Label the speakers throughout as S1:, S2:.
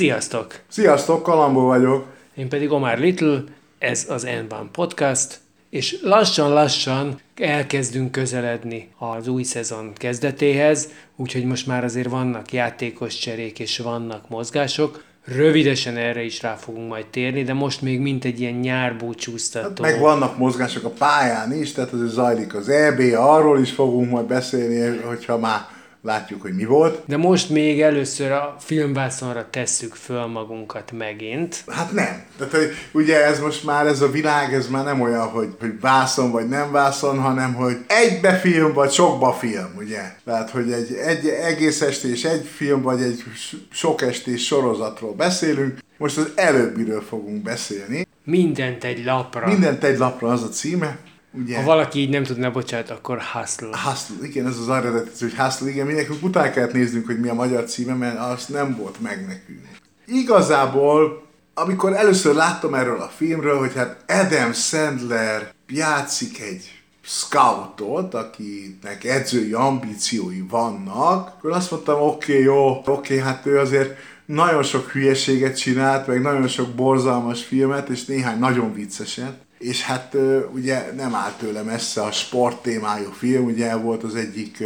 S1: Sziasztok!
S2: Sziasztok, Kalambó vagyok.
S1: Én pedig Omar Little, ez az N-Ban Podcast, és lassan-lassan elkezdünk közeledni az új szezon kezdetéhez, úgyhogy most már azért vannak játékos cserék és vannak mozgások. Rövidesen erre is rá fogunk majd térni, de most még mint egy ilyen nyárbúcsúztató.
S2: Meg vannak mozgások a pályán is, tehát azért zajlik az EB, arról is fogunk majd beszélni, hogyha már látjuk, hogy mi volt.
S1: De most még először a filmvászonra tesszük föl magunkat megint.
S2: Hát nem. Tehát hogy ugye ez most már, ez a világ, ez már nem olyan, hogy, hogy vászon vagy nem vászon, hanem hogy egybe film vagy sokba film, ugye? Tehát, hogy egy, egy egész estés egy film vagy egy sok estés sorozatról beszélünk. Most az előbbiről fogunk beszélni.
S1: Mindent egy lapra.
S2: Mindent egy lapra az a címe. Ugye?
S1: Ha valaki így nem tudna, bocsánat, akkor Hustle.
S2: Hustle, igen, ez az eredeti, hogy Hustle, igen, mindenki utána kellett néznünk, hogy mi a magyar címe, mert az nem volt meg nekünk. Igazából, amikor először láttam erről a filmről, hogy hát Adam Sandler játszik egy scoutot, akinek edzői ambíciói vannak, akkor azt mondtam, oké, okay, jó, oké, okay, hát ő azért nagyon sok hülyeséget csinált, meg nagyon sok borzalmas filmet, és néhány nagyon vicceset. És hát ugye nem állt tőle messze a sport témájú film, ugye volt az egyik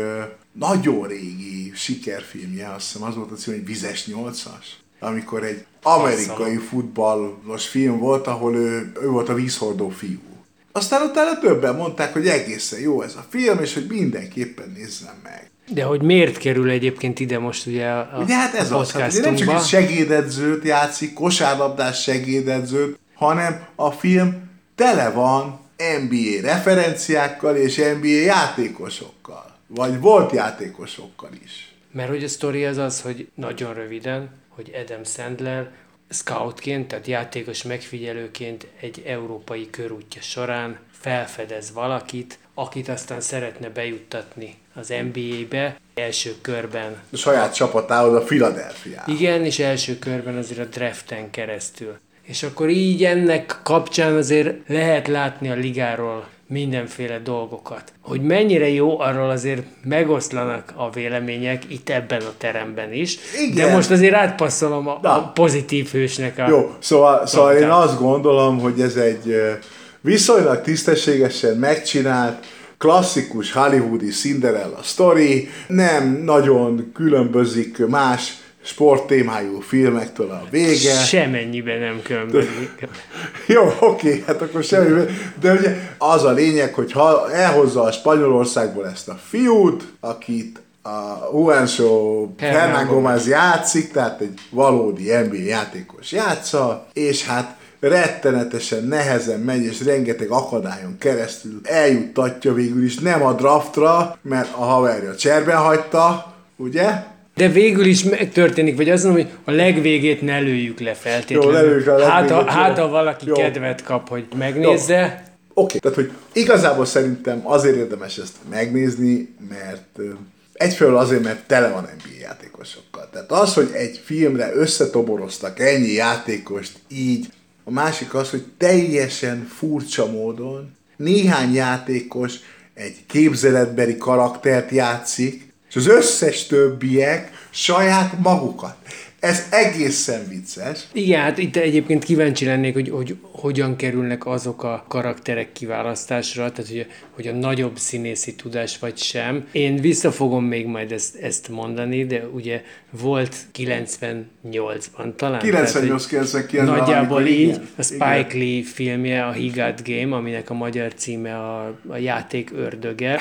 S2: nagyon régi sikerfilmje, azt hiszem az volt a cím, hogy Vizes 8-as, amikor egy amerikai futballos film volt, ahol ő, ő volt a vízhordó fiú. Aztán utána többen mondták, hogy egészen jó ez a film, és hogy mindenképpen nézzem meg.
S1: De hogy miért kerül egyébként ide most ugye a
S2: Ugye hát ez az, hát nem csak egy segédedzőt játszik, kosárlabdás segédedzőt, hanem a film tele van NBA referenciákkal és NBA játékosokkal. Vagy volt játékosokkal is.
S1: Mert hogy a sztori az az, hogy nagyon röviden, hogy Adam Sandler scoutként, tehát játékos megfigyelőként egy európai körútja során felfedez valakit, akit aztán szeretne bejuttatni az NBA-be, első körben.
S2: A saját csapatához, a Philadelphia.
S1: Igen, és első körben azért a draften keresztül. És akkor így ennek kapcsán azért lehet látni a ligáról mindenféle dolgokat. Hogy mennyire jó, arról azért megoszlanak a vélemények itt ebben a teremben is. Igen. De most azért átpasszolom a, a pozitív hősnek a...
S2: Jó, szóval, szóval én azt gondolom, hogy ez egy viszonylag tisztességesen megcsinált, klasszikus hollywoodi Cinderella story, nem nagyon különbözik más sport témájú filmektől a vége.
S1: Semennyiben nem különbözik.
S2: Jó, oké, hát akkor semmiben. De ugye az a lényeg, hogy ha elhozza a Spanyolországból ezt a fiút, akit a Juancho Hernán Gomez játszik, tehát egy valódi NBA játékos játsza, és hát rettenetesen nehezen megy, és rengeteg akadályon keresztül eljuttatja végül is nem a draftra, mert a haverja cserben hagyta, ugye?
S1: De végül is megtörténik, vagy azt mondom, hogy a legvégét ne lőjük le feltétlenül.
S2: Jó, lelőjük a
S1: hát, ha, hát, ha valaki Jó. kedvet kap, hogy megnézze.
S2: Oké, okay. tehát hogy igazából szerintem azért érdemes ezt megnézni, mert egyfelől azért, mert tele van NBA játékosokkal. Tehát az, hogy egy filmre összetoboroztak ennyi játékost így, a másik az, hogy teljesen furcsa módon néhány játékos egy képzeletbeli karaktert játszik, és az összes többiek saját magukat. Ez egészen vicces.
S1: Igen, hát itt egyébként kíváncsi lennék, hogy, hogy hogyan kerülnek azok a karakterek kiválasztásra, tehát hogy, hogy a nagyobb színészi tudás vagy sem. Én visszafogom még majd ezt, ezt mondani, de ugye volt 98-ban talán.
S2: 98-99.
S1: Nagyjából így igen, a Spike igen. Lee filmje, a He Got Game, aminek a magyar címe a, a játék ördöge.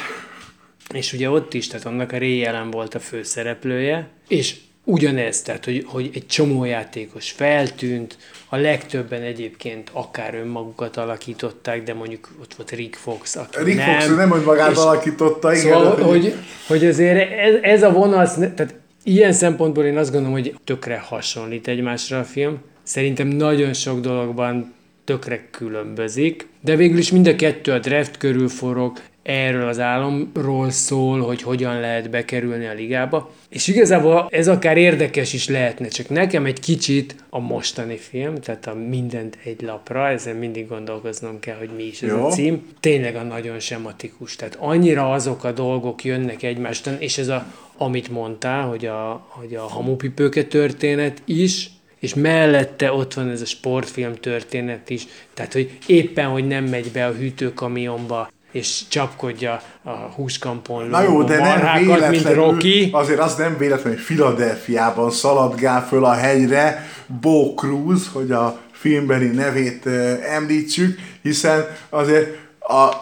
S1: És ugye ott is, tehát annak a Ray Allen volt a főszereplője, és ugyanez, tehát hogy, hogy egy csomó játékos feltűnt, a legtöbben egyébként akár önmagukat alakították, de mondjuk ott volt Rick Fox, aki
S2: Rick
S1: nem.
S2: Fox nem, hogy magát alakította, igen.
S1: Szóval, hogy, hogy azért ez, ez a vonal, tehát Ilyen szempontból én azt gondolom, hogy tökre hasonlít egymásra a film. Szerintem nagyon sok dologban tökre különbözik, de végül is mind a kettő a draft körül forog, erről az álomról szól, hogy hogyan lehet bekerülni a ligába. És igazából ez akár érdekes is lehetne, csak nekem egy kicsit a mostani film, tehát a mindent egy lapra, ezen mindig gondolkoznom kell, hogy mi is ez Jó. a cím, tényleg a nagyon sematikus. Tehát annyira azok a dolgok jönnek egymástán, és ez a, amit mondtál, hogy a, hogy a hamupipőke történet is, és mellette ott van ez a sportfilm történet is, tehát hogy éppen, hogy nem megy be a hűtőkamionba, és csapkodja a húskampon
S2: Na jó, de nem véletlenül, mint Rocky. Azért az nem véletlenül, hogy Filadelfiában szaladgál föl a hegyre Bo Cruz, hogy a filmbeli nevét említsük, hiszen azért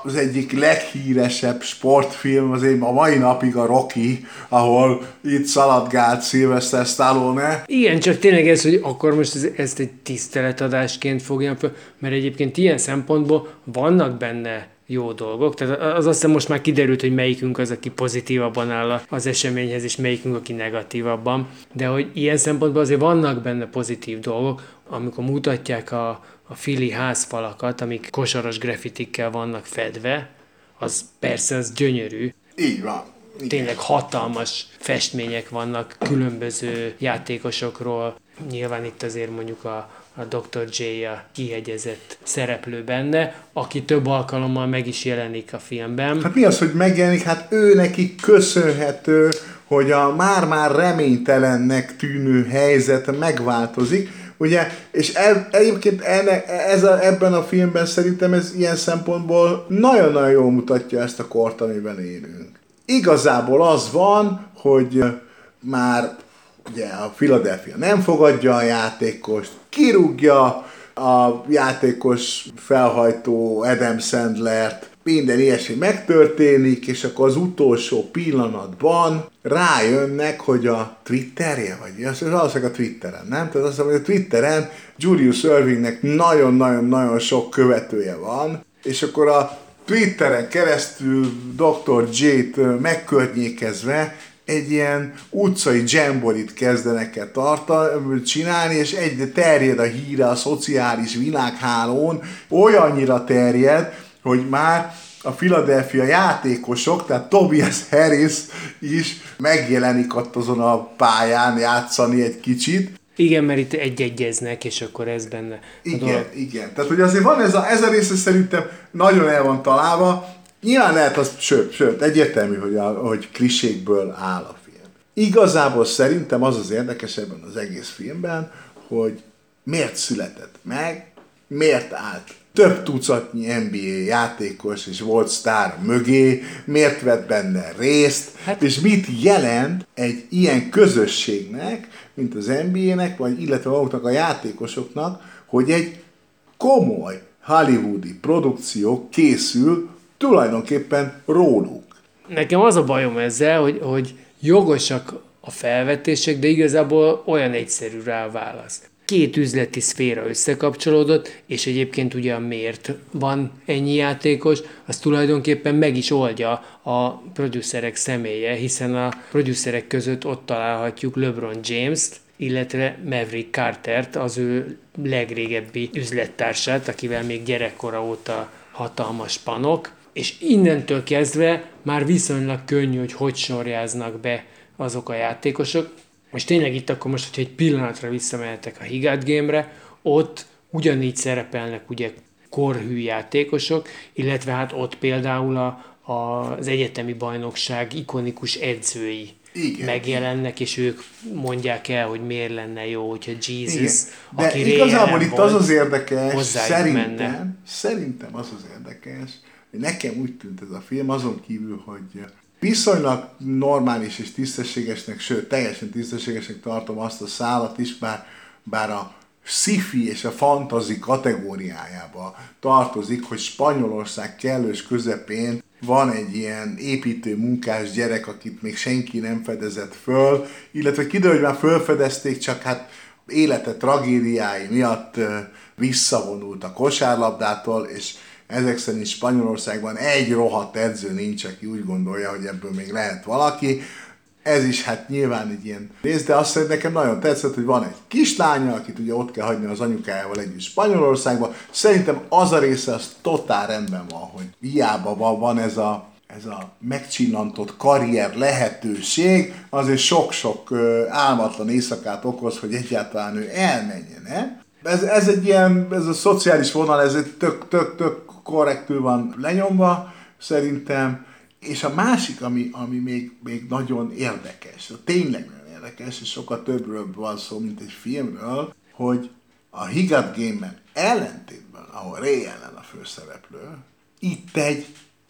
S2: az egyik leghíresebb sportfilm azért a mai napig a Rocky, ahol itt szaladgált Sylvester Stallone.
S1: Igen, csak tényleg ez, hogy akkor most ez, ezt egy tiszteletadásként fogjam fel, mert egyébként ilyen szempontból vannak benne jó dolgok. Tehát az azt hiszem most már kiderült, hogy melyikünk az, aki pozitívabban áll az eseményhez, és melyikünk, aki negatívabban. De hogy ilyen szempontból azért vannak benne pozitív dolgok, amikor mutatják a, a fili házfalakat, amik kosaros grafitikkel vannak fedve, az persze az gyönyörű.
S2: Így van.
S1: Igen. Tényleg hatalmas festmények vannak különböző játékosokról. Nyilván itt azért mondjuk a, a Dr. J a kihegyezett szereplő benne, aki több alkalommal meg is jelenik a filmben.
S2: Hát mi az, hogy megjelenik? Hát ő neki köszönhető, hogy a már-már reménytelennek tűnő helyzet megváltozik, ugye, és el, egyébként enne, ez a, ebben a filmben szerintem ez ilyen szempontból nagyon-nagyon jól mutatja ezt a kort, amiben élünk. Igazából az van, hogy már ugye a Philadelphia nem fogadja a játékost, kirúgja a játékos felhajtó Adam Sandlert, minden ilyesmi megtörténik, és akkor az utolsó pillanatban rájönnek, hogy a Twitterje, vagy az, valószínűleg a Twitteren, nem? Tehát azt mondom, hogy a Twitteren Julius Irvingnek nagyon-nagyon-nagyon sok követője van, és akkor a Twitteren keresztül Dr. J-t megkörnyékezve egy ilyen utcai jamborit kezdenek el tarta, csinálni, és egyre terjed a híre a szociális világhálón, olyannyira terjed, hogy már a Philadelphia játékosok, tehát Tobias Harris is megjelenik ott azon a pályán játszani egy kicsit.
S1: Igen, mert itt egy-egyeznek, és akkor ez benne.
S2: Igen, dolog. igen. Tehát, hogy azért van ez a, ez a része szerintem nagyon el van találva, Nyilván lehet az, sőt, sőt, egyértelmű, hogy, a, hogy klisékből áll a film. Igazából szerintem az az érdekes ebben az egész filmben, hogy miért született meg, miért állt több tucatnyi NBA játékos és volt sztár mögé, miért vett benne részt, hát, és mit jelent egy ilyen közösségnek, mint az NBA-nek, vagy illetve maguknak a játékosoknak, hogy egy komoly hollywoodi produkció készül tulajdonképpen róluk.
S1: Nekem az a bajom ezzel, hogy, hogy jogosak a felvetések, de igazából olyan egyszerű rá a válasz. Két üzleti szféra összekapcsolódott, és egyébként ugye miért van ennyi játékos, az tulajdonképpen meg is oldja a producerek személye, hiszen a producerek között ott találhatjuk LeBron James-t, illetve Maverick Cartert, az ő legrégebbi üzlettársát, akivel még gyerekkora óta hatalmas panok, és innentől kezdve már viszonylag könnyű, hogy hogy sorjáznak be azok a játékosok. És tényleg itt akkor most, hogy egy pillanatra visszamehetek a Higát Game-re, ott ugyanígy szerepelnek ugye korhű játékosok, illetve hát ott például a, a, az egyetemi bajnokság ikonikus edzői igen. megjelennek, és ők mondják el, hogy miért lenne jó, hogyha Jesus, Igen.
S2: De aki igazából itt volt, az az érdekes, szerintem, menne. szerintem az az érdekes, Nekem úgy tűnt ez a film, azon kívül, hogy viszonylag normális és tisztességesnek, sőt, teljesen tisztességesnek tartom azt a szálat is, bár, bár a sci és a fantazi kategóriájába tartozik, hogy Spanyolország kellős közepén van egy ilyen építő munkás gyerek, akit még senki nem fedezett föl, illetve kiderül, hogy már fölfedezték, csak hát élete tragédiái miatt visszavonult a kosárlabdától, és ezek szerint Spanyolországban egy rohadt edző nincs, aki úgy gondolja, hogy ebből még lehet valaki. ez is hát nyilván egy ilyen rész, de azt nekem nagyon tetszett, hogy van egy kislánya, akit ugye ott kell hagyni az anyukájával együtt Spanyolországba. Szerintem az a része az totál rendben van, hogy hiába van, van ez a ez a megcsillantott karrier lehetőség azért sok-sok álmatlan éjszakát okoz, hogy egyáltalán ő elmenjen. Eh? Ez, ez egy ilyen, ez a szociális vonal, ez egy tök, tök, tök korrektül van lenyomva, szerintem. És a másik, ami, ami még, még nagyon érdekes, tényleg nagyon érdekes, és sokkal többről van szó, mint egy filmről, hogy a Higat Game-ben ellentétben, ahol Ray Allen a főszereplő, itt egy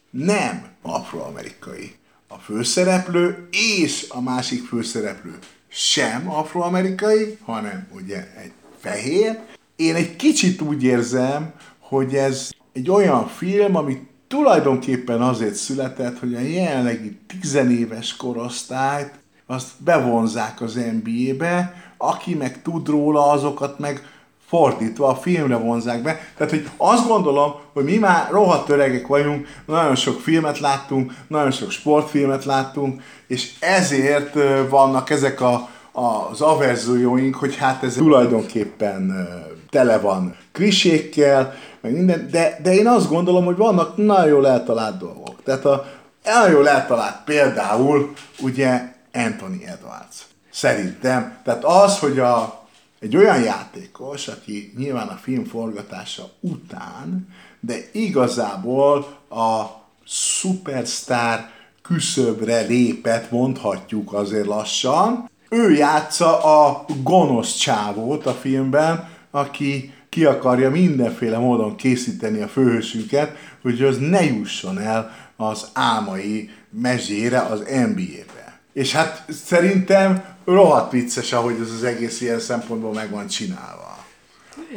S2: nem afroamerikai. A főszereplő és a másik főszereplő sem afroamerikai, hanem ugye egy fehér. Én egy kicsit úgy érzem, hogy ez egy olyan film, ami tulajdonképpen azért született, hogy a jelenlegi tizenéves korosztályt azt bevonzák az NBA-be, aki meg tud róla, azokat meg fordítva a filmre vonzák be. Tehát, hogy azt gondolom, hogy mi már rohadt öregek vagyunk, nagyon sok filmet láttunk, nagyon sok sportfilmet láttunk, és ezért vannak ezek a, az averzióink, hogy hát ez tulajdonképpen tele van klisékkel, meg minden, de, de én azt gondolom, hogy vannak nagyon jól eltalált dolgok. Tehát a, nagyon jól eltalált például ugye Anthony Edwards. Szerintem. Tehát az, hogy a, egy olyan játékos, aki nyilván a film forgatása után, de igazából a superstar küszöbre lépett, mondhatjuk azért lassan. Ő játsza a gonosz csávót a filmben, aki ki akarja mindenféle módon készíteni a főhősünket, hogy az ne jusson el az álmai mezsére az NBA-be. És hát szerintem rohadt vicces, ahogy ez az egész ilyen szempontból meg van csinálva.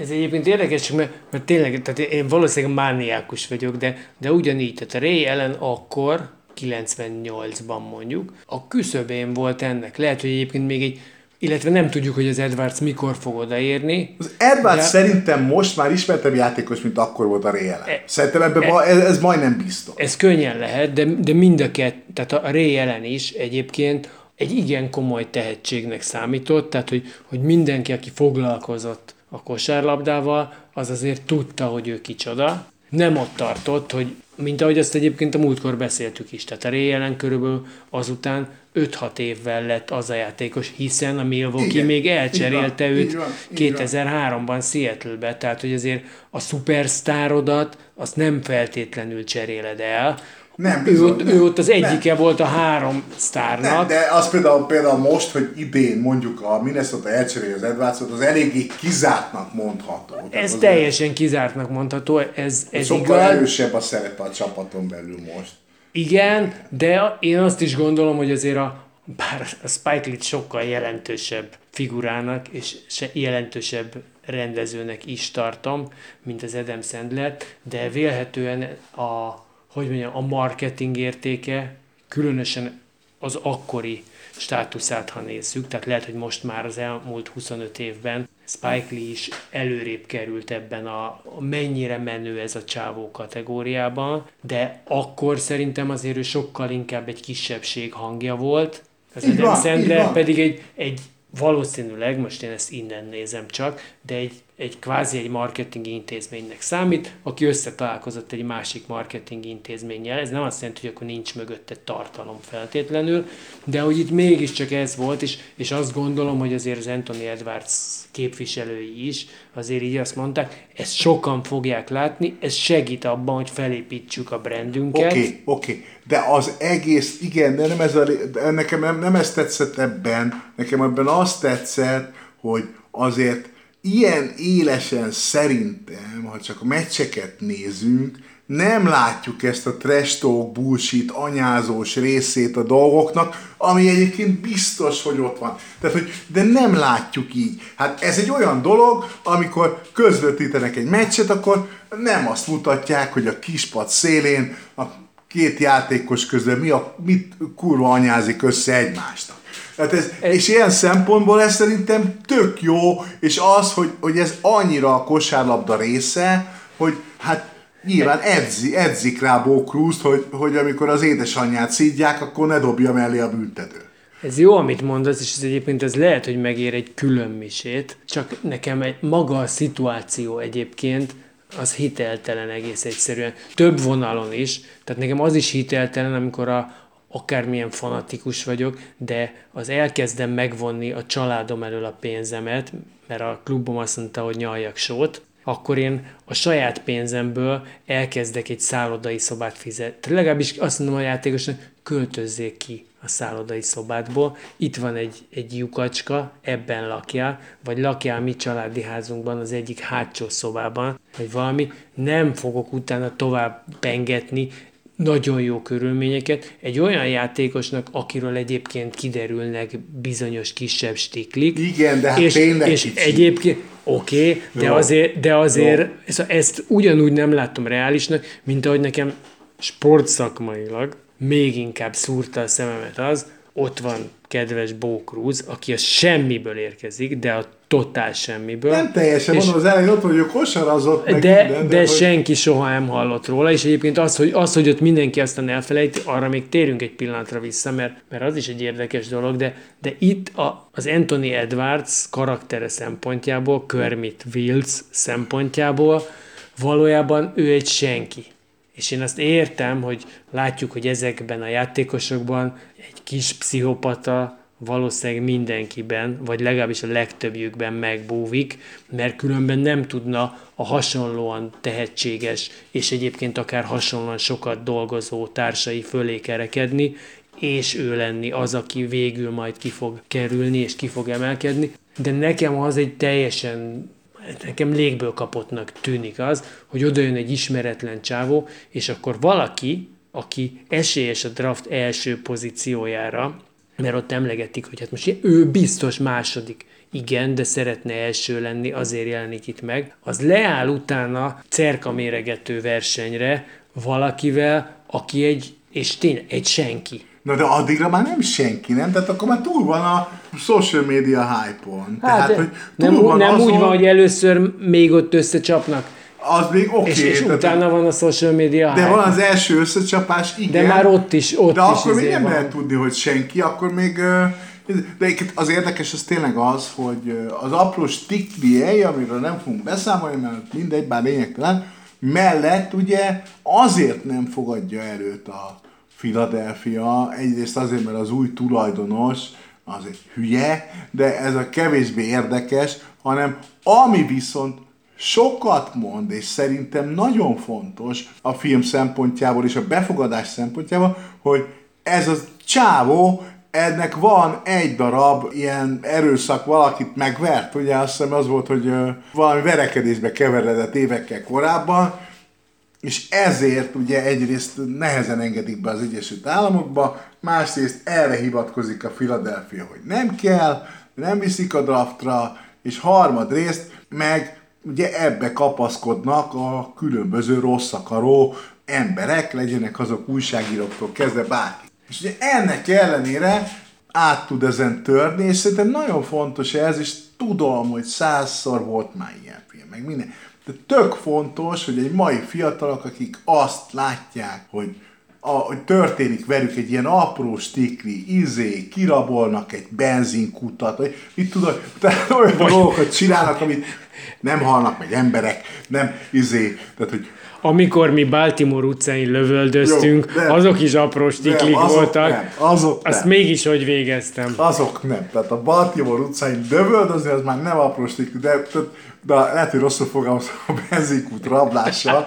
S1: Ez egyébként érdekes, mert, mert tényleg, tehát én valószínűleg mániákus vagyok, de, de ugyanígy, tehát a Ray ellen akkor, 98-ban mondjuk, a küszöbén volt ennek. Lehet, hogy egyébként még egy, illetve nem tudjuk, hogy az Edwards mikor fog odaérni.
S2: Az Edwards de... szerintem most már ismertebb játékos, mint akkor volt a Ray. E, szerintem ebben e, ez, ez majdnem biztos.
S1: Ez könnyen lehet, de, de mind a kett, tehát a Ray is egyébként egy igen komoly tehetségnek számított, tehát hogy, hogy mindenki, aki foglalkozott a kosárlabdával, az azért tudta, hogy ő kicsoda. Nem ott tartott, hogy mint ahogy azt egyébként a múltkor beszéltük is, tehát a Ray körülbelül azután 5-6 évvel lett az a játékos, hiszen a Milwaukee Igen, még elcserélte van, őt 2003-ban Seattle-be, tehát hogy azért a szupersztárodat azt nem feltétlenül cseréled el,
S2: nem,
S1: bizony, ő, ott, nem, ő ott az egyike nem. volt a három sztárnak. Nem,
S2: de az például, például most, hogy idén mondjuk a Minnesota elcseréli az Edwardsot, az eléggé kizártnak mondható.
S1: Ez az teljesen el... kizártnak mondható, ez, ez
S2: Sokkal igaz. erősebb a szerepe a csapaton belül most.
S1: Igen, de én azt is gondolom, hogy azért a, bár a Spike Lee sokkal jelentősebb figurának, és se jelentősebb rendezőnek is tartom, mint az Adam Sandler, de vélhetően a hogy mondjam, a marketing értéke, különösen az akkori státuszát, ha nézzük, tehát lehet, hogy most már az elmúlt 25 évben Spike Lee is előrébb került ebben a, mennyire menő ez a csávó kategóriában, de akkor szerintem azért ő sokkal inkább egy kisebbség hangja volt, az Adam Sandler pedig egy, egy valószínűleg, most én ezt innen nézem csak, de egy egy kvázi egy marketing intézménynek számít, aki összetalálkozott egy másik marketing intézménnyel. Ez nem azt jelenti, hogy akkor nincs mögötte tartalom feltétlenül, de hogy itt mégiscsak ez volt, és, és azt gondolom, hogy azért az Anthony Edwards képviselői is azért így azt mondták, ezt sokan fogják látni, ez segít abban, hogy felépítsük a brandünket.
S2: Oké, okay, oké, okay. de az egész, igen, de nem ez a, de nekem nem, nem ez tetszett ebben, nekem ebben azt tetszett, hogy azért ilyen élesen szerintem, ha csak a meccseket nézünk, nem látjuk ezt a trash talk, bullshit, anyázós részét a dolgoknak, ami egyébként biztos, hogy ott van. Tehát, hogy, de nem látjuk így. Hát ez egy olyan dolog, amikor közvetítenek egy meccset, akkor nem azt mutatják, hogy a kispad szélén a két játékos közül mi a, mit kurva anyázik össze egymásnak. Hát ez, ez, és ilyen szempontból ez szerintem tök jó, és az, hogy, hogy ez annyira a kosárlabda része, hogy hát nyilván edzi, edzik rá Bo Cruz-t, hogy, hogy amikor az édesanyját szídják, akkor ne dobja mellé a büntető.
S1: Ez jó, amit mondasz, és ez egyébként ez lehet, hogy megér egy külön misét, csak nekem egy maga a szituáció egyébként az hiteltelen egész egyszerűen. Több vonalon is, tehát nekem az is hiteltelen, amikor a, akármilyen fanatikus vagyok, de az elkezdem megvonni a családom elől a pénzemet, mert a klubom azt mondta, hogy nyaljak sót, akkor én a saját pénzemből elkezdek egy szállodai szobát fizetni. Legalábbis azt mondom a játékosnak, költözzék ki a szállodai szobádból, itt van egy, egy lyukacska, ebben lakjál, vagy lakjál mi családi házunkban az egyik hátsó szobában, vagy valami, nem fogok utána tovább pengetni, nagyon jó körülményeket egy olyan játékosnak, akiről egyébként kiderülnek bizonyos kisebb stiklik.
S2: Igen, de hát
S1: és,
S2: tényleg
S1: És
S2: kicsi.
S1: egyébként, oké, okay, de azért, de azért
S2: Jó.
S1: ezt, ezt ugyanúgy nem látom reálisnak, mint ahogy nekem sportszakmailag még inkább szúrta a szememet az, ott van kedves Bo Cruz, aki a semmiből érkezik, de a totál semmiből.
S2: Nem teljesen, mondom, az elején ott vagy, hogy kosarazott, meg
S1: de,
S2: minden,
S1: de,
S2: hogy-
S1: senki soha nem hallott róla, és egyébként az, hogy, az, hogy ott mindenki aztán elfelejti, arra még térünk egy pillanatra vissza, mert, mert az is egy érdekes dolog, de, de itt a, az Anthony Edwards karaktere szempontjából, Kermit Wills szempontjából valójában ő egy senki. És én azt értem, hogy látjuk, hogy ezekben a játékosokban egy kis pszichopata valószínűleg mindenkiben, vagy legalábbis a legtöbbjükben megbúvik, mert különben nem tudna a hasonlóan tehetséges, és egyébként akár hasonlóan sokat dolgozó társai fölé kerekedni, és ő lenni az, aki végül majd ki fog kerülni, és ki fog emelkedni. De nekem az egy teljesen nekem légből kapottnak tűnik az, hogy oda jön egy ismeretlen csávó, és akkor valaki, aki esélyes a draft első pozíciójára, mert ott emlegetik, hogy hát most ő biztos második, igen, de szeretne első lenni, azért jelenik itt meg, az leáll utána cerkaméregető versenyre valakivel, aki egy, és tényleg egy senki.
S2: Na de addigra már nem senki, nem? Tehát akkor már túl van a social media hype-on. Tehát, hogy túl
S1: nem,
S2: van
S1: nem
S2: azon,
S1: úgy van, hogy először még ott összecsapnak,
S2: Az még oké.
S1: és, és
S2: tehát-
S1: utána van a social media
S2: De
S1: hype.
S2: van az első összecsapás, igen.
S1: De már ott is, ott
S2: De
S1: is
S2: akkor még
S1: izé
S2: nem
S1: van.
S2: lehet tudni, hogy senki, akkor még... De az érdekes az tényleg az, hogy az apró stikliei, amiről nem fogunk beszámolni, mert mindegy, bár lényegtelen, mellett ugye azért nem fogadja előtt a Philadelphia, egyrészt azért, mert az új tulajdonos az egy hülye, de ez a kevésbé érdekes, hanem ami viszont sokat mond, és szerintem nagyon fontos a film szempontjából és a befogadás szempontjából, hogy ez a csávó, ennek van egy darab ilyen erőszak, valakit megvert, ugye azt hiszem az volt, hogy valami verekedésbe keveredett évekkel korábban, és ezért ugye egyrészt nehezen engedik be az Egyesült Államokba, másrészt erre hivatkozik a Philadelphia, hogy nem kell, nem viszik a draftra, és harmadrészt meg ugye ebbe kapaszkodnak a különböző rossz akaró emberek, legyenek azok újságíróktól kezdve bárki. És ugye ennek ellenére át tud ezen törni, és szerintem nagyon fontos ez, és tudom, hogy százszor volt már ilyen film, meg minden. De tök fontos, hogy egy mai fiatalok, akik azt látják, hogy, a, hogy történik velük egy ilyen apró stikli, izé, kirabolnak egy benzinkutat, vagy mit tudod, tehát olyan dolgokat csinálnak, amit nem halnak meg emberek, nem izé, tehát hogy
S1: Amikor mi Baltimore utcáin lövöldöztünk,
S2: Jó, nem.
S1: azok is apró stiklik
S2: Nem, azok
S1: voltak.
S2: nem, azok
S1: Azt
S2: nem.
S1: mégis hogy végeztem.
S2: Azok nem. Tehát a Baltimore utcáin dövöldözni, az már nem apró stikli, de, de, de lehet, hogy rosszul fogalmazom a benzinkút rablása,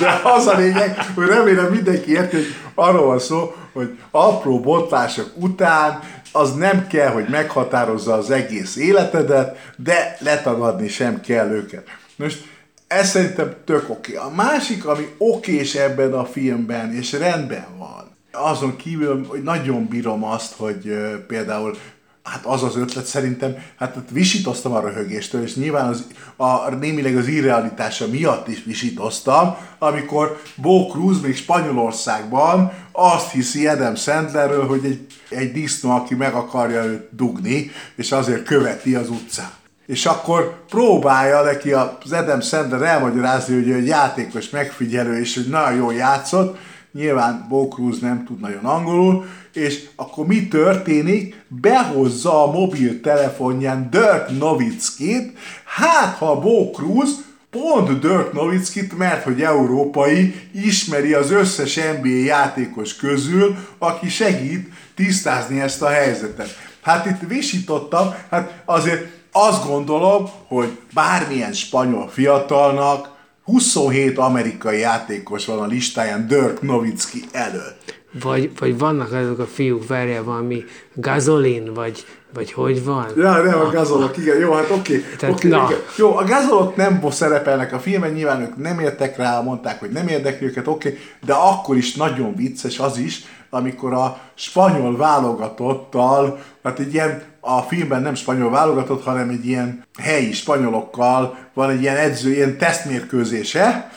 S2: de az a lényeg, hogy remélem mindenki érti, hogy arról van szó, hogy apró botlások után az nem kell, hogy meghatározza az egész életedet, de letagadni sem kell őket. Most ez szerintem tök oké. A másik, ami okés ebben a filmben, és rendben van, azon kívül, hogy nagyon bírom azt, hogy ö, például Hát az az ötlet szerintem, hát visítoztam a röhögéstől, és nyilván az, a, némileg az irrealitása miatt is visítoztam, amikor Bo Cruz még Spanyolországban azt hiszi Adam Sandlerről, hogy egy, egy disznó, aki meg akarja őt dugni, és azért követi az utcán. És akkor próbálja neki az Adam Sandler elmagyarázni, hogy ő egy játékos megfigyelő, és hogy nagyon jól játszott, nyilván Bo Cruz nem tud nagyon angolul, és akkor mi történik? Behozza a mobiltelefonján Dirk Nowitzkit, hát ha Bo Cruz pont Dirk Nowitzkit, mert hogy európai, ismeri az összes NBA játékos közül, aki segít tisztázni ezt a helyzetet. Hát itt visítottam, hát azért azt gondolom, hogy bármilyen spanyol fiatalnak 27 amerikai játékos van a listáján Dirk Nowitzki előtt.
S1: Vagy, vagy vannak azok a fiúk, várjál valami gazolin, vagy, vagy hogy van?
S2: Ja, nem, a gazolok, igen, jó, hát oké. Okay,
S1: Tehát
S2: okay,
S1: na.
S2: igen. Jó, a gazolok nem szerepelnek a filmen, nyilván ők nem értek rá, mondták, hogy nem érdekli őket, oké, okay, de akkor is nagyon vicces az is, amikor a spanyol válogatottal, hát egy ilyen, a filmben nem spanyol válogatott, hanem egy ilyen helyi spanyolokkal van egy ilyen edző, ilyen tesztmérkőzése,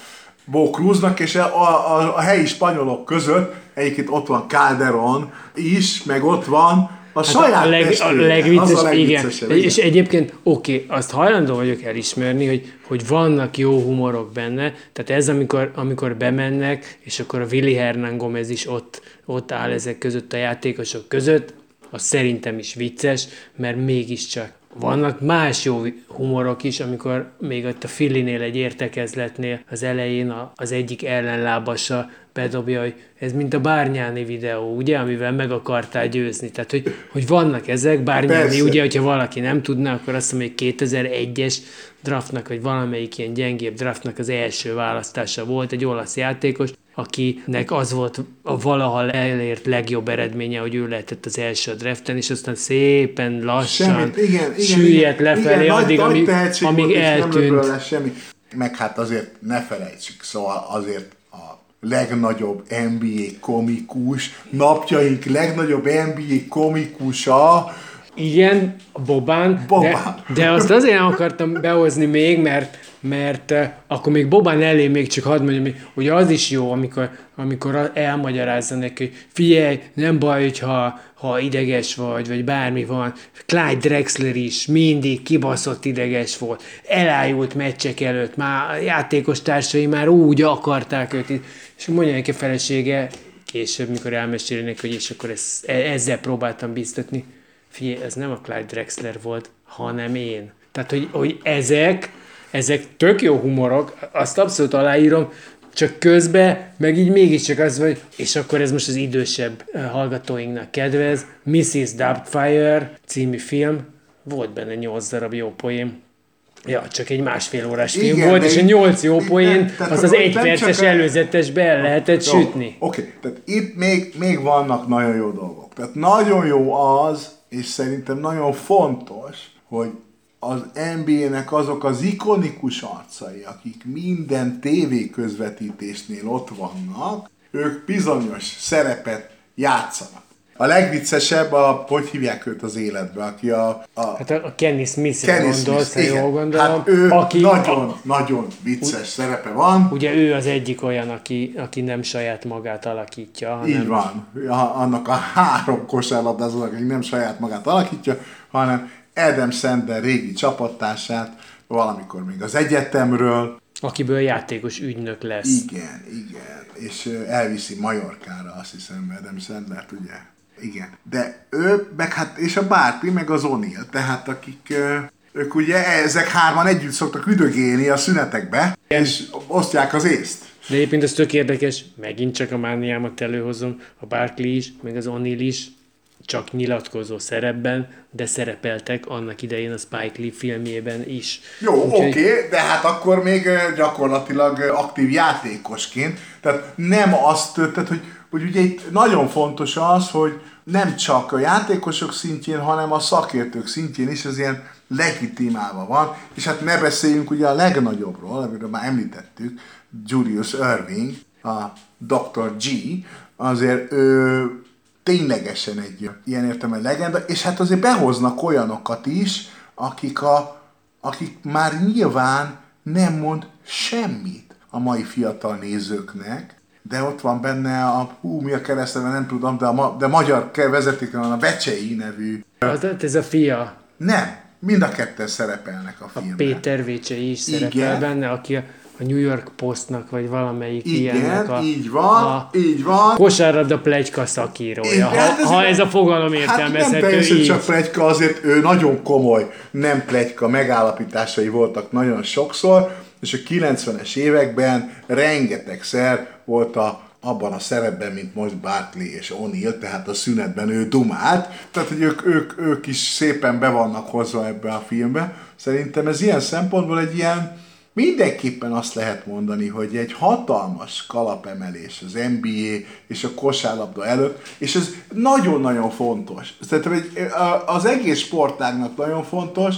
S2: Bo Cruznak, és a, a, a helyi spanyolok között egyébként ott van Calderon is, meg ott van a saját
S1: Hát a, leg, a
S2: testvére.
S1: legvicces,
S2: a
S1: igen.
S2: legviccesebb,
S1: És egyébként oké, okay, azt hajlandó vagyok elismerni, hogy, hogy vannak jó humorok benne, tehát ez amikor, amikor bemennek, és akkor a Willy Hernán Gomez is ott, ott áll ezek között a játékosok között, az szerintem is vicces, mert mégiscsak vannak más jó humorok is, amikor még ott a Fillinél egy értekezletnél az elején a, az egyik ellenlábasa bedobja, hogy ez mint a Bárnyáni videó, ugye, amivel meg akartál győzni. Tehát, hogy, hogy vannak ezek, Bárnyáni,
S2: Persze.
S1: ugye, hogyha valaki nem tudna, akkor azt mondom, hogy 2001-es draftnak, vagy valamelyik ilyen gyengébb draftnak az első választása volt egy olasz játékos, akinek az volt a valaha elért legjobb eredménye, hogy ő lehetett az első draften, és aztán szépen lassan
S2: Semmit, igen, igen,
S1: süllyedt
S2: igen,
S1: lefelé,
S2: igen,
S1: addig,
S2: nagy,
S1: amíg,
S2: nagy
S1: amíg
S2: volt, Nem
S1: eltűnt.
S2: belőle semmi. Meg hát azért ne felejtsük, szóval azért a legnagyobb NBA komikus, napjaink legnagyobb NBA komikusa,
S1: Igen, Bobán,
S2: Bobán.
S1: De, de azt azért nem akartam behozni még, mert, mert uh, akkor még Bobán elé még csak hadd mondjam, hogy az is jó, amikor, amikor elmagyarázza neki, hogy figyelj, nem baj, hogyha ha ideges vagy, vagy bármi van. Clyde Drexler is mindig kibaszott ideges volt. Elájult meccsek előtt, már játékos társai már úgy akarták őt. És mondja neki a felesége, később, mikor elmeséli neki, hogy és akkor ezt, e- ezzel próbáltam biztatni. Figyelj, ez nem a Clyde Drexler volt, hanem én. Tehát, hogy, hogy ezek, ezek tök jó humorok, azt abszolút aláírom, csak közben, meg így mégiscsak az vagy, és akkor ez most az idősebb hallgatóinknak kedvez, Mrs. Doubtfire című film, volt benne nyolc darab jó poém. Ja, csak egy másfél órás film
S2: Igen,
S1: volt, és a nyolc jó poén,
S2: nem-
S1: az az
S2: hogy
S1: egy perces előzetesbe el lehetett
S2: Jó,
S1: sütni.
S2: Oké, tehát itt még, még vannak nagyon jó dolgok. Tehát nagyon jó az, és szerintem nagyon fontos, hogy az NBA-nek azok az ikonikus arcai, akik minden TV közvetítésnél ott vannak, ők bizonyos szerepet játszanak. A legviccesebb a, hogy hívják őt az életbe, aki a, a
S1: Hát a a Kenny Smith-re
S2: Kenny
S1: gondolsz,
S2: Smith,
S1: jól gondolom.
S2: Hát ő
S1: aki,
S2: nagyon, nagyon vicces szerepe van.
S1: Ugye ő az egyik olyan, aki, aki nem saját magát alakítja, hanem
S2: Így van. A- Annak a három kosárlabdázónak, aki nem saját magát alakítja, hanem Adam Sandler régi csapattársát, valamikor még az egyetemről.
S1: akiből játékos ügynök lesz.
S2: Igen, igen. És elviszi Majorkára, azt hiszem, Adam Sandlert, ugye? Igen. De ő, meg hát, és a Barkley, meg az O'Neal, tehát akik, ők ugye ezek hárman együtt szoktak üdögélni a szünetekbe, és osztják az észt.
S1: De egyébként ez tök érdekes, megint csak a mániámat előhozom, a Barkley is, meg az O'Neal is csak nyilatkozó szerepben, de szerepeltek annak idején a Spike Lee filmjében is.
S2: Jó, oké, okay, de hát akkor még gyakorlatilag aktív játékosként. Tehát nem azt, tehát hogy, hogy ugye itt nagyon fontos az, hogy nem csak a játékosok szintjén, hanem a szakértők szintjén is ez ilyen legitimálva van, és hát ne beszéljünk ugye a legnagyobbról, amiről már említettük, Julius Irving, a Dr. G, azért ő ténylegesen egy ilyen értelme legenda, és hát azért behoznak olyanokat is, akik, a, akik már nyilván nem mond semmit a mai fiatal nézőknek, de ott van benne a, hú, mi a keresztneve, nem tudom, de, a, ma- de magyar ke- vezetéken van a Becsei nevű.
S1: Az, ez a fia,
S2: Nem, mind a ketten szerepelnek a
S1: a
S2: filmben.
S1: Péter Vécsei is szerepel
S2: Igen.
S1: benne, aki a, a New York Postnak, vagy valamelyik
S2: Igen,
S1: ilyennek a,
S2: így van,
S1: a
S2: így van.
S1: kosárlabda plegyka szakírója.
S2: Igen,
S1: Ha,
S2: hát ez-
S1: ha ez a fogalom
S2: Hát nem
S1: értelmezhető
S2: teljesen
S1: így.
S2: csak plegyka, azért ő nagyon komoly, nem plegyka megállapításai voltak nagyon sokszor, és a 90-es években rengetegszer volt a, abban a szerepben, mint most Barkley és O'Neal, tehát a szünetben ő dumált, tehát hogy ők, ők, ők is szépen be vannak hozva ebbe a filmbe. Szerintem ez ilyen szempontból egy ilyen, mindenképpen azt lehet mondani, hogy egy hatalmas kalapemelés az NBA és a kosárlabda előtt, és ez nagyon-nagyon fontos. Szerintem egy, az egész sportágnak nagyon fontos,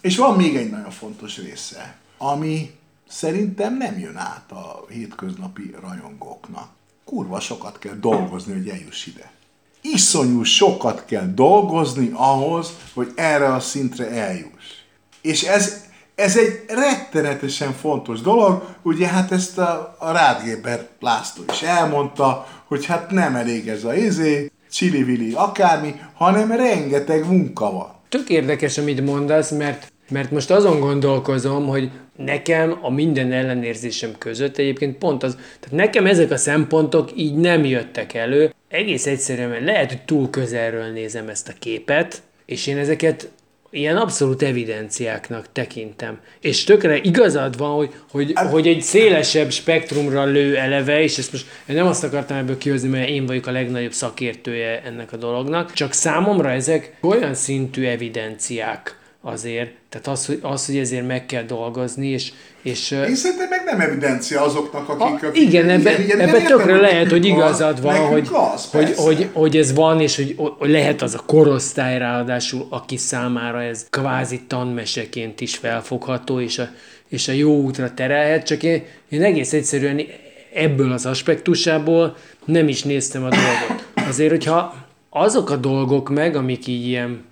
S2: és van még egy nagyon fontos része, ami szerintem nem jön át a hétköznapi rajongóknak. Kurva sokat kell dolgozni, hogy eljuss ide. Iszonyú sokat kell dolgozni ahhoz, hogy erre a szintre eljuss. És ez, ez egy rettenetesen fontos dolog, ugye hát ezt a, a Rádgéber László is elmondta, hogy hát nem elég ez a izé, csili-vili akármi, hanem rengeteg munka van.
S1: Tök érdekes, amit mondasz, mert, mert most azon gondolkozom, hogy nekem a minden ellenérzésem között egyébként pont az, tehát nekem ezek a szempontok így nem jöttek elő. Egész egyszerűen, mert lehet, hogy túl közelről nézem ezt a képet, és én ezeket ilyen abszolút evidenciáknak tekintem. És tökre igazad van, hogy, hogy, hogy egy szélesebb spektrumra lő eleve, és ezt most én nem azt akartam ebből kihozni, mert én vagyok a legnagyobb szakértője ennek a dolognak, csak számomra ezek olyan szintű evidenciák azért, tehát az, hogy, az, hogy ezért meg kell dolgozni, és, és
S2: Én szerintem meg nem evidencia azoknak, akik...
S1: a,
S2: akik
S1: igen, ebben ebbe
S2: nem
S1: tökre lehet, hogy igazad
S2: az,
S1: van,
S2: nekünk
S1: hogy,
S2: az,
S1: hogy, hogy, hogy ez van, és hogy, hogy lehet az a korosztály ráadásul, aki számára ez kvázi tanmeseként is felfogható, és a, és a jó útra terelhet, csak én, én egész egyszerűen ebből az aspektusából nem is néztem a dolgot. Azért, hogyha azok a dolgok meg, amik így ilyen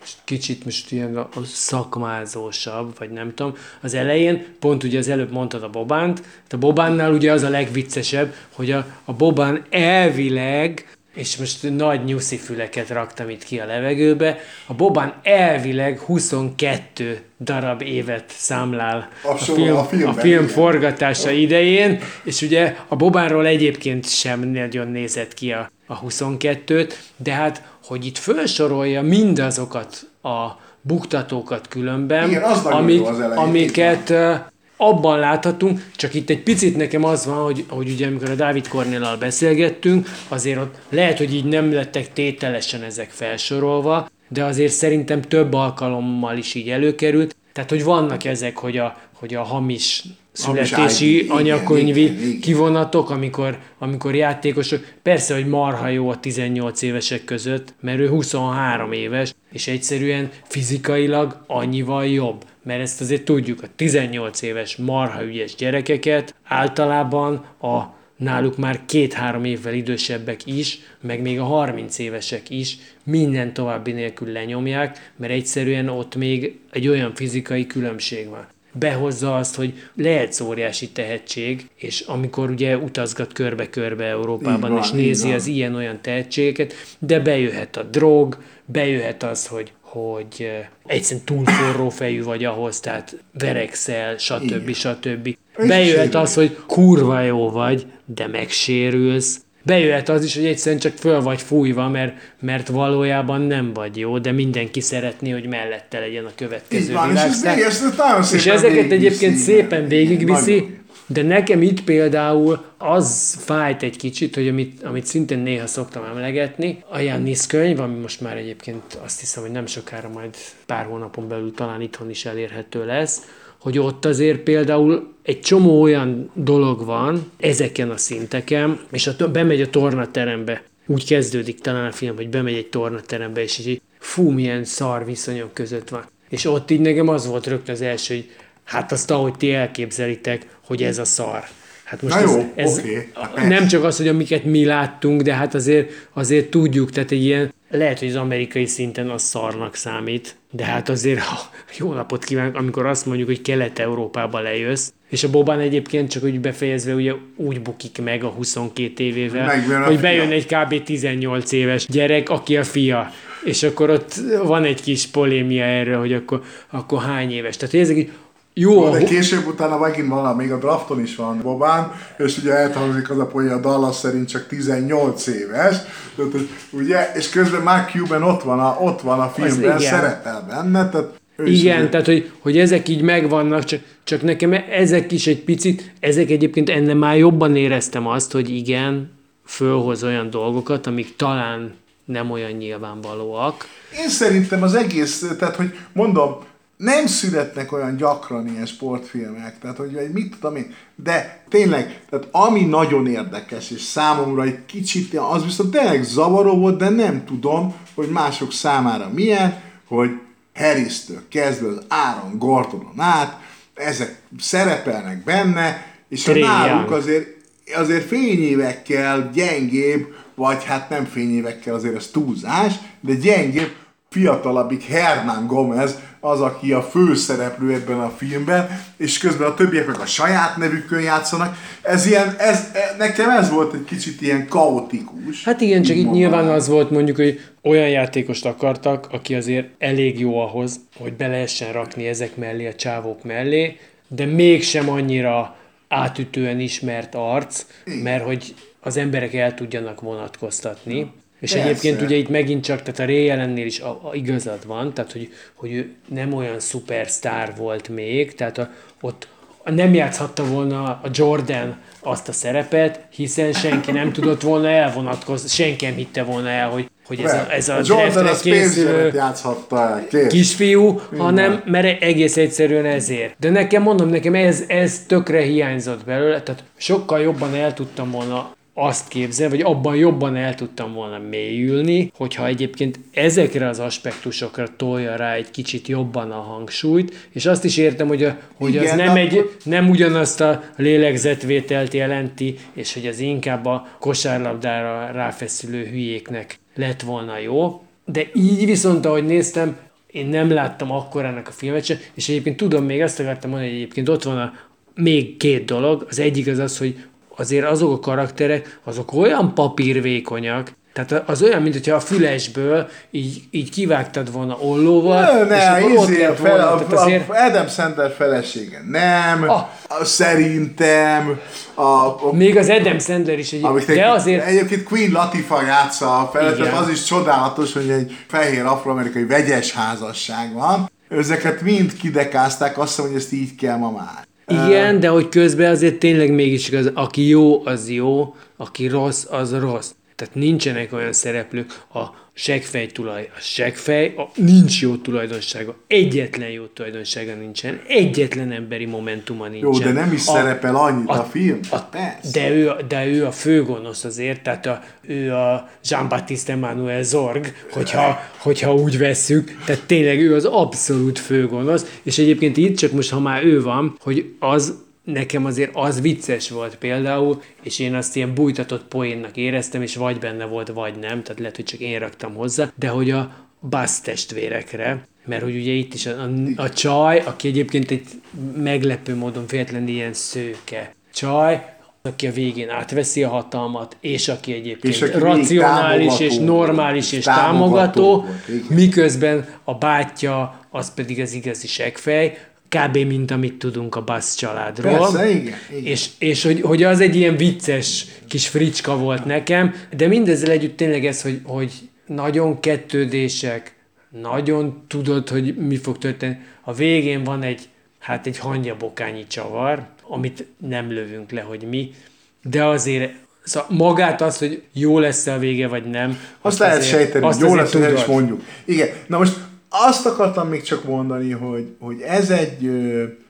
S1: most kicsit most ilyen a, a szakmázósabb, vagy nem tudom, az elején, pont ugye az előbb mondtad a Bobánt, hát a Bobánnál ugye az a legviccesebb, hogy a, a Bobán elvileg, és most nagy nyuszi füleket raktam itt ki a levegőbe, a Bobán elvileg 22 darab évet számlál
S2: A
S1: a, film,
S2: a
S1: a film
S2: igen.
S1: forgatása idején, és ugye a Bobánról egyébként sem nagyon nézett ki a, a 22-t, de hát, hogy itt felsorolja mindazokat a buktatókat különben,
S2: Igen, az
S1: amik,
S2: jó az elején,
S1: amiket ö, abban láthatunk, csak itt egy picit nekem az van, hogy, hogy ugye amikor a Dávid Kornéllal beszélgettünk, azért ott lehet, hogy így nem lettek tételesen ezek felsorolva, de azért szerintem több alkalommal is így előkerült. Tehát, hogy vannak ezek, hogy a, hogy a Hamis születési anyakönyvi kivonatok, amikor, amikor játékosok, persze, hogy marha jó a 18 évesek között, mert ő 23 éves, és egyszerűen fizikailag annyival jobb. Mert ezt azért tudjuk, a 18 éves marha ügyes gyerekeket általában a náluk már két-három évvel idősebbek is, meg még a 30 évesek is minden további nélkül lenyomják, mert egyszerűen ott még egy olyan fizikai különbség van behozza azt, hogy lehet óriási tehetség, és amikor ugye utazgat körbe-körbe Európában,
S2: van,
S1: és nézi
S2: van.
S1: az ilyen-olyan tehetségeket, de bejöhet a drog, bejöhet az, hogy hogy egyszerűen túl forró fejű vagy ahhoz, tehát verekszel, stb.
S2: Igen.
S1: stb. Bejöhet az, hogy kurva jó vagy, de megsérülsz. Bejöhet az is, hogy egyszerűen csak föl vagy fújva, mert, mert valójában nem vagy jó, de mindenki szeretné, hogy mellette legyen a következő
S2: van, és ez,
S1: világsztár.
S2: ezt nagyon szépen
S1: És ezeket egyébként szépen végigviszi, de nekem itt például az fájt egy kicsit, hogy amit, amit szintén néha szoktam emlegetni, a Jannis könyv, ami most már egyébként azt hiszem, hogy nem sokára majd pár hónapon belül talán itthon is elérhető lesz, hogy ott azért például egy csomó olyan dolog van ezeken a szinteken, és a, bemegy a tornaterembe, úgy kezdődik talán a film, hogy bemegy egy tornaterembe, és így fú, milyen szar viszonyok között van. És ott így nekem az volt rögtön az első, hogy hát azt, ahogy ti elképzelitek, hogy ez a szar. Hát most
S2: Na
S1: ez,
S2: jó,
S1: ez
S2: oké.
S1: nem csak az, hogy amiket mi láttunk, de hát azért, azért tudjuk, tehát egy ilyen, lehet, hogy az amerikai szinten az szarnak számít, de hát azért, ha jó napot kívánok, amikor azt mondjuk, hogy Kelet-Európába lejössz, és a Bobán egyébként csak úgy befejezve ugye úgy bukik meg a 22 évével,
S2: Megjön a
S1: hogy
S2: fia.
S1: bejön egy kb. 18 éves gyerek, aki a fia. És akkor ott van egy kis polémia erről, hogy akkor, akkor hány éves. Tehát hogy ezek így Jó,
S2: de később utána megint van, még a drafton is van Bobán, és ugye elhangzik az a hogy a Dallas szerint csak 18 éves, tehát, ugye, és közben Mark Cuban ott van a, ott van a filmben, szerepel benne, tehát
S1: igen, ugye... tehát hogy, hogy ezek így megvannak, csak, csak nekem ezek is egy picit, ezek egyébként ennek már jobban éreztem azt, hogy igen, fölhoz olyan dolgokat, amik talán nem olyan nyilvánvalóak.
S2: Én szerintem az egész, tehát hogy mondom, nem születnek olyan gyakran ilyen sportfilmek, tehát hogy mit tudom én, de tényleg, tehát ami nagyon érdekes, és számomra egy kicsit, az viszont tényleg zavaró volt, de nem tudom, hogy mások számára milyen, hogy Harris-től kezdve az Aaron Gordonon át, ezek szerepelnek benne, és a náluk azért, azért fényévekkel gyengébb, vagy hát nem fényévekkel, azért ez túlzás, de gyengébb, fiatalabbik Hernán Gomez, az, aki a főszereplő ebben a filmben, és közben a többiek meg a saját nevükön játszanak. Ez ilyen, ez, e, nekem ez volt egy kicsit ilyen kaotikus.
S1: Hát igen, csak itt nyilván az volt mondjuk, hogy olyan játékost akartak, aki azért elég jó ahhoz, hogy be lehessen rakni ezek mellé, a csávók mellé, de mégsem annyira átütően ismert arc, mert hogy az emberek el tudjanak vonatkoztatni. És Persze. egyébként ugye itt megint csak, tehát a Ray Allennél is a, a igazad van, tehát hogy, hogy ő nem olyan szupersztár volt még, tehát a, ott nem játszhatta volna a Jordan azt a szerepet, hiszen senki nem tudott volna elvonatkozni, senki nem hitte volna el, hogy, hogy ez a, ez a, a
S2: Jordan készülő játszhatta el,
S1: kisfiú, Minden. hanem mert egész egyszerűen ezért. De nekem mondom, nekem ez, ez tökre hiányzott belőle, tehát sokkal jobban el tudtam volna azt képzel, vagy abban jobban el tudtam volna mélyülni, hogyha egyébként ezekre az aspektusokra tolja rá egy kicsit jobban a hangsúlyt, és azt is értem, hogy, a, hogy Igen, az nem, egy, nem ugyanazt a lélegzetvételt jelenti, és hogy az inkább a kosárlabdára ráfeszülő hülyéknek lett volna jó, de így viszont, ahogy néztem, én nem láttam akkor ennek a filmet sem, és egyébként tudom, még azt akartam mondani, hogy egyébként ott van a még két dolog. Az egyik az az, hogy azért azok a karakterek, azok olyan papírvékonyak, tehát az olyan, mint hogyha a fülesből így, így kivágtad volna ollóval,
S2: ne, ne, és akkor ott izé, lett volna. Fel, a, azért... a Adam Sandler felesége nem, ah. a, szerintem. A, a,
S1: Még az Adam Sandler is egy, de azért...
S2: Egyébként Queen Latifah játsza a feletet, az is csodálatos, hogy egy fehér afroamerikai vegyes házasság van. Ezeket mind kidekázták, azt mondom, hogy ezt így kell ma már.
S1: Igen, de hogy közben azért tényleg mégis az, aki jó, az jó, aki rossz, az rossz. Tehát nincsenek olyan szereplők, a segfej tulaj, a segfej, a, nincs jó tulajdonsága, egyetlen jó tulajdonsága nincsen, egyetlen emberi momentuma nincsen.
S2: Jó, de nem is a, szerepel annyit a, a film. A,
S1: de, ő, de ő a főgonosz azért, tehát a, ő a Jean-Baptiste Emmanuel Zorg, hogyha, hogyha úgy vesszük, tehát tényleg ő az abszolút főgonosz, és egyébként itt csak most, ha már ő van, hogy az nekem azért az vicces volt például, és én azt ilyen bújtatott poénnak éreztem, és vagy benne volt, vagy nem, tehát lehet, hogy csak én raktam hozzá, de hogy a Bass testvérekre, mert hogy ugye itt is a, a, a csaj, aki egyébként egy meglepő módon véletlenül ilyen szőke csaj, aki a végén átveszi a hatalmat, és aki egyébként és aki racionális és normális és támogató, támogató miközben a bátyja az pedig az igazi segfej, kb. mint amit tudunk a Bass családról.
S2: Persze, igen. igen.
S1: És, és hogy, hogy az egy ilyen vicces kis fricska volt nekem, de mindezzel együtt tényleg ez, hogy, hogy nagyon kettődések, nagyon tudod, hogy mi fog történni. A végén van egy, hát egy hangyabokányi csavar, amit nem lövünk le, hogy mi, de azért Szóval magát az, hogy jó lesz a vége, vagy nem. Azt,
S2: azt lehet azért, sejteni, azt jó lesz, hogy is mondjuk. Igen, na most azt akartam még csak mondani, hogy, hogy ez egy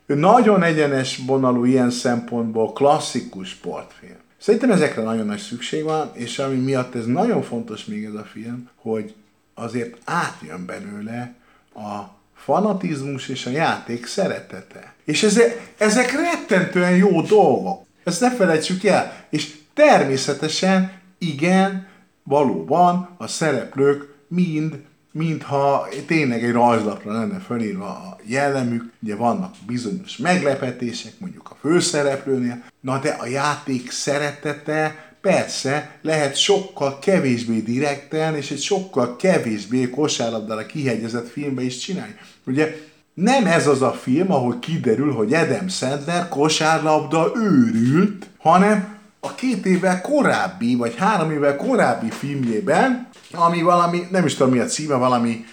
S2: nagyon egyenes vonalú ilyen szempontból klasszikus sportfilm. Szerintem ezekre nagyon nagy szükség van, és ami miatt ez nagyon fontos még ez a film, hogy azért átjön belőle a fanatizmus és a játék szeretete. És ezek, ezek rettentően jó dolgok. Ezt ne felejtsük el. És természetesen, igen, valóban a szereplők mind mintha tényleg egy rajzlapra lenne felírva a jellemük, ugye vannak bizonyos meglepetések, mondjuk a főszereplőnél, na de a játék szeretete persze lehet sokkal kevésbé direkten és egy sokkal kevésbé kosárlabdára kihegyezett filmbe is csinálni. Ugye nem ez az a film, ahol kiderül, hogy Adam Sandler kosárlabda őrült, hanem a két évvel korábbi, vagy három évvel korábbi filmjében, ami valami, nem is tudom mi a címe, valami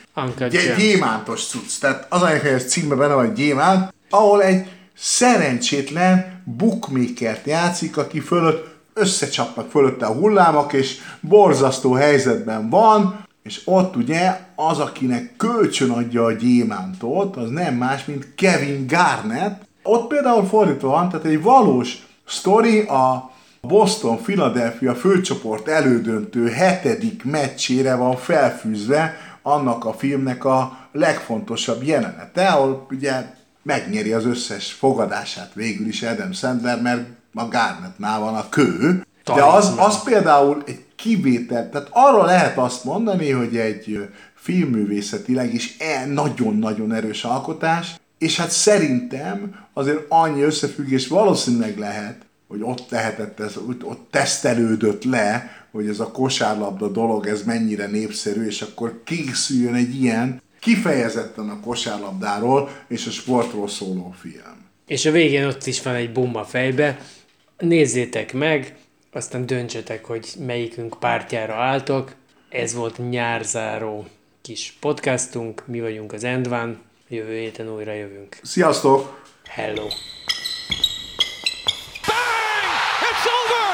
S2: gy- gyémántos cucc. Tehát az a hogy ez címe benne van gyémánt, ahol egy szerencsétlen bookmakert játszik, aki fölött összecsapnak fölötte a hullámok, és borzasztó helyzetben van, és ott ugye az, akinek kölcsön adja a gyémántot, az nem más, mint Kevin Garnett. Ott például fordítva van, tehát egy valós sztori a Boston-Philadelphia főcsoport elődöntő hetedik meccsére van felfűzve annak a filmnek a legfontosabb jelenete, ahol ugye megnyeri az összes fogadását végül is Adam Sandler, mert a Garnettnál van a kő. De az, az például egy kivétel, tehát arra lehet azt mondani, hogy egy filmművészetileg is e- nagyon-nagyon erős alkotás, és hát szerintem azért annyi összefüggés valószínűleg lehet, hogy ott lehetett ez, ott, tesztelődött le, hogy ez a kosárlabda dolog, ez mennyire népszerű, és akkor készüljön egy ilyen kifejezetten a kosárlabdáról és a sportról szóló film.
S1: És a végén ott is van egy bomba fejbe. Nézzétek meg, aztán döntsetek, hogy melyikünk pártjára álltok. Ez volt nyárzáró kis podcastunk, mi vagyunk az Endván, jövő héten újra jövünk.
S2: Sziasztok!
S1: Hello!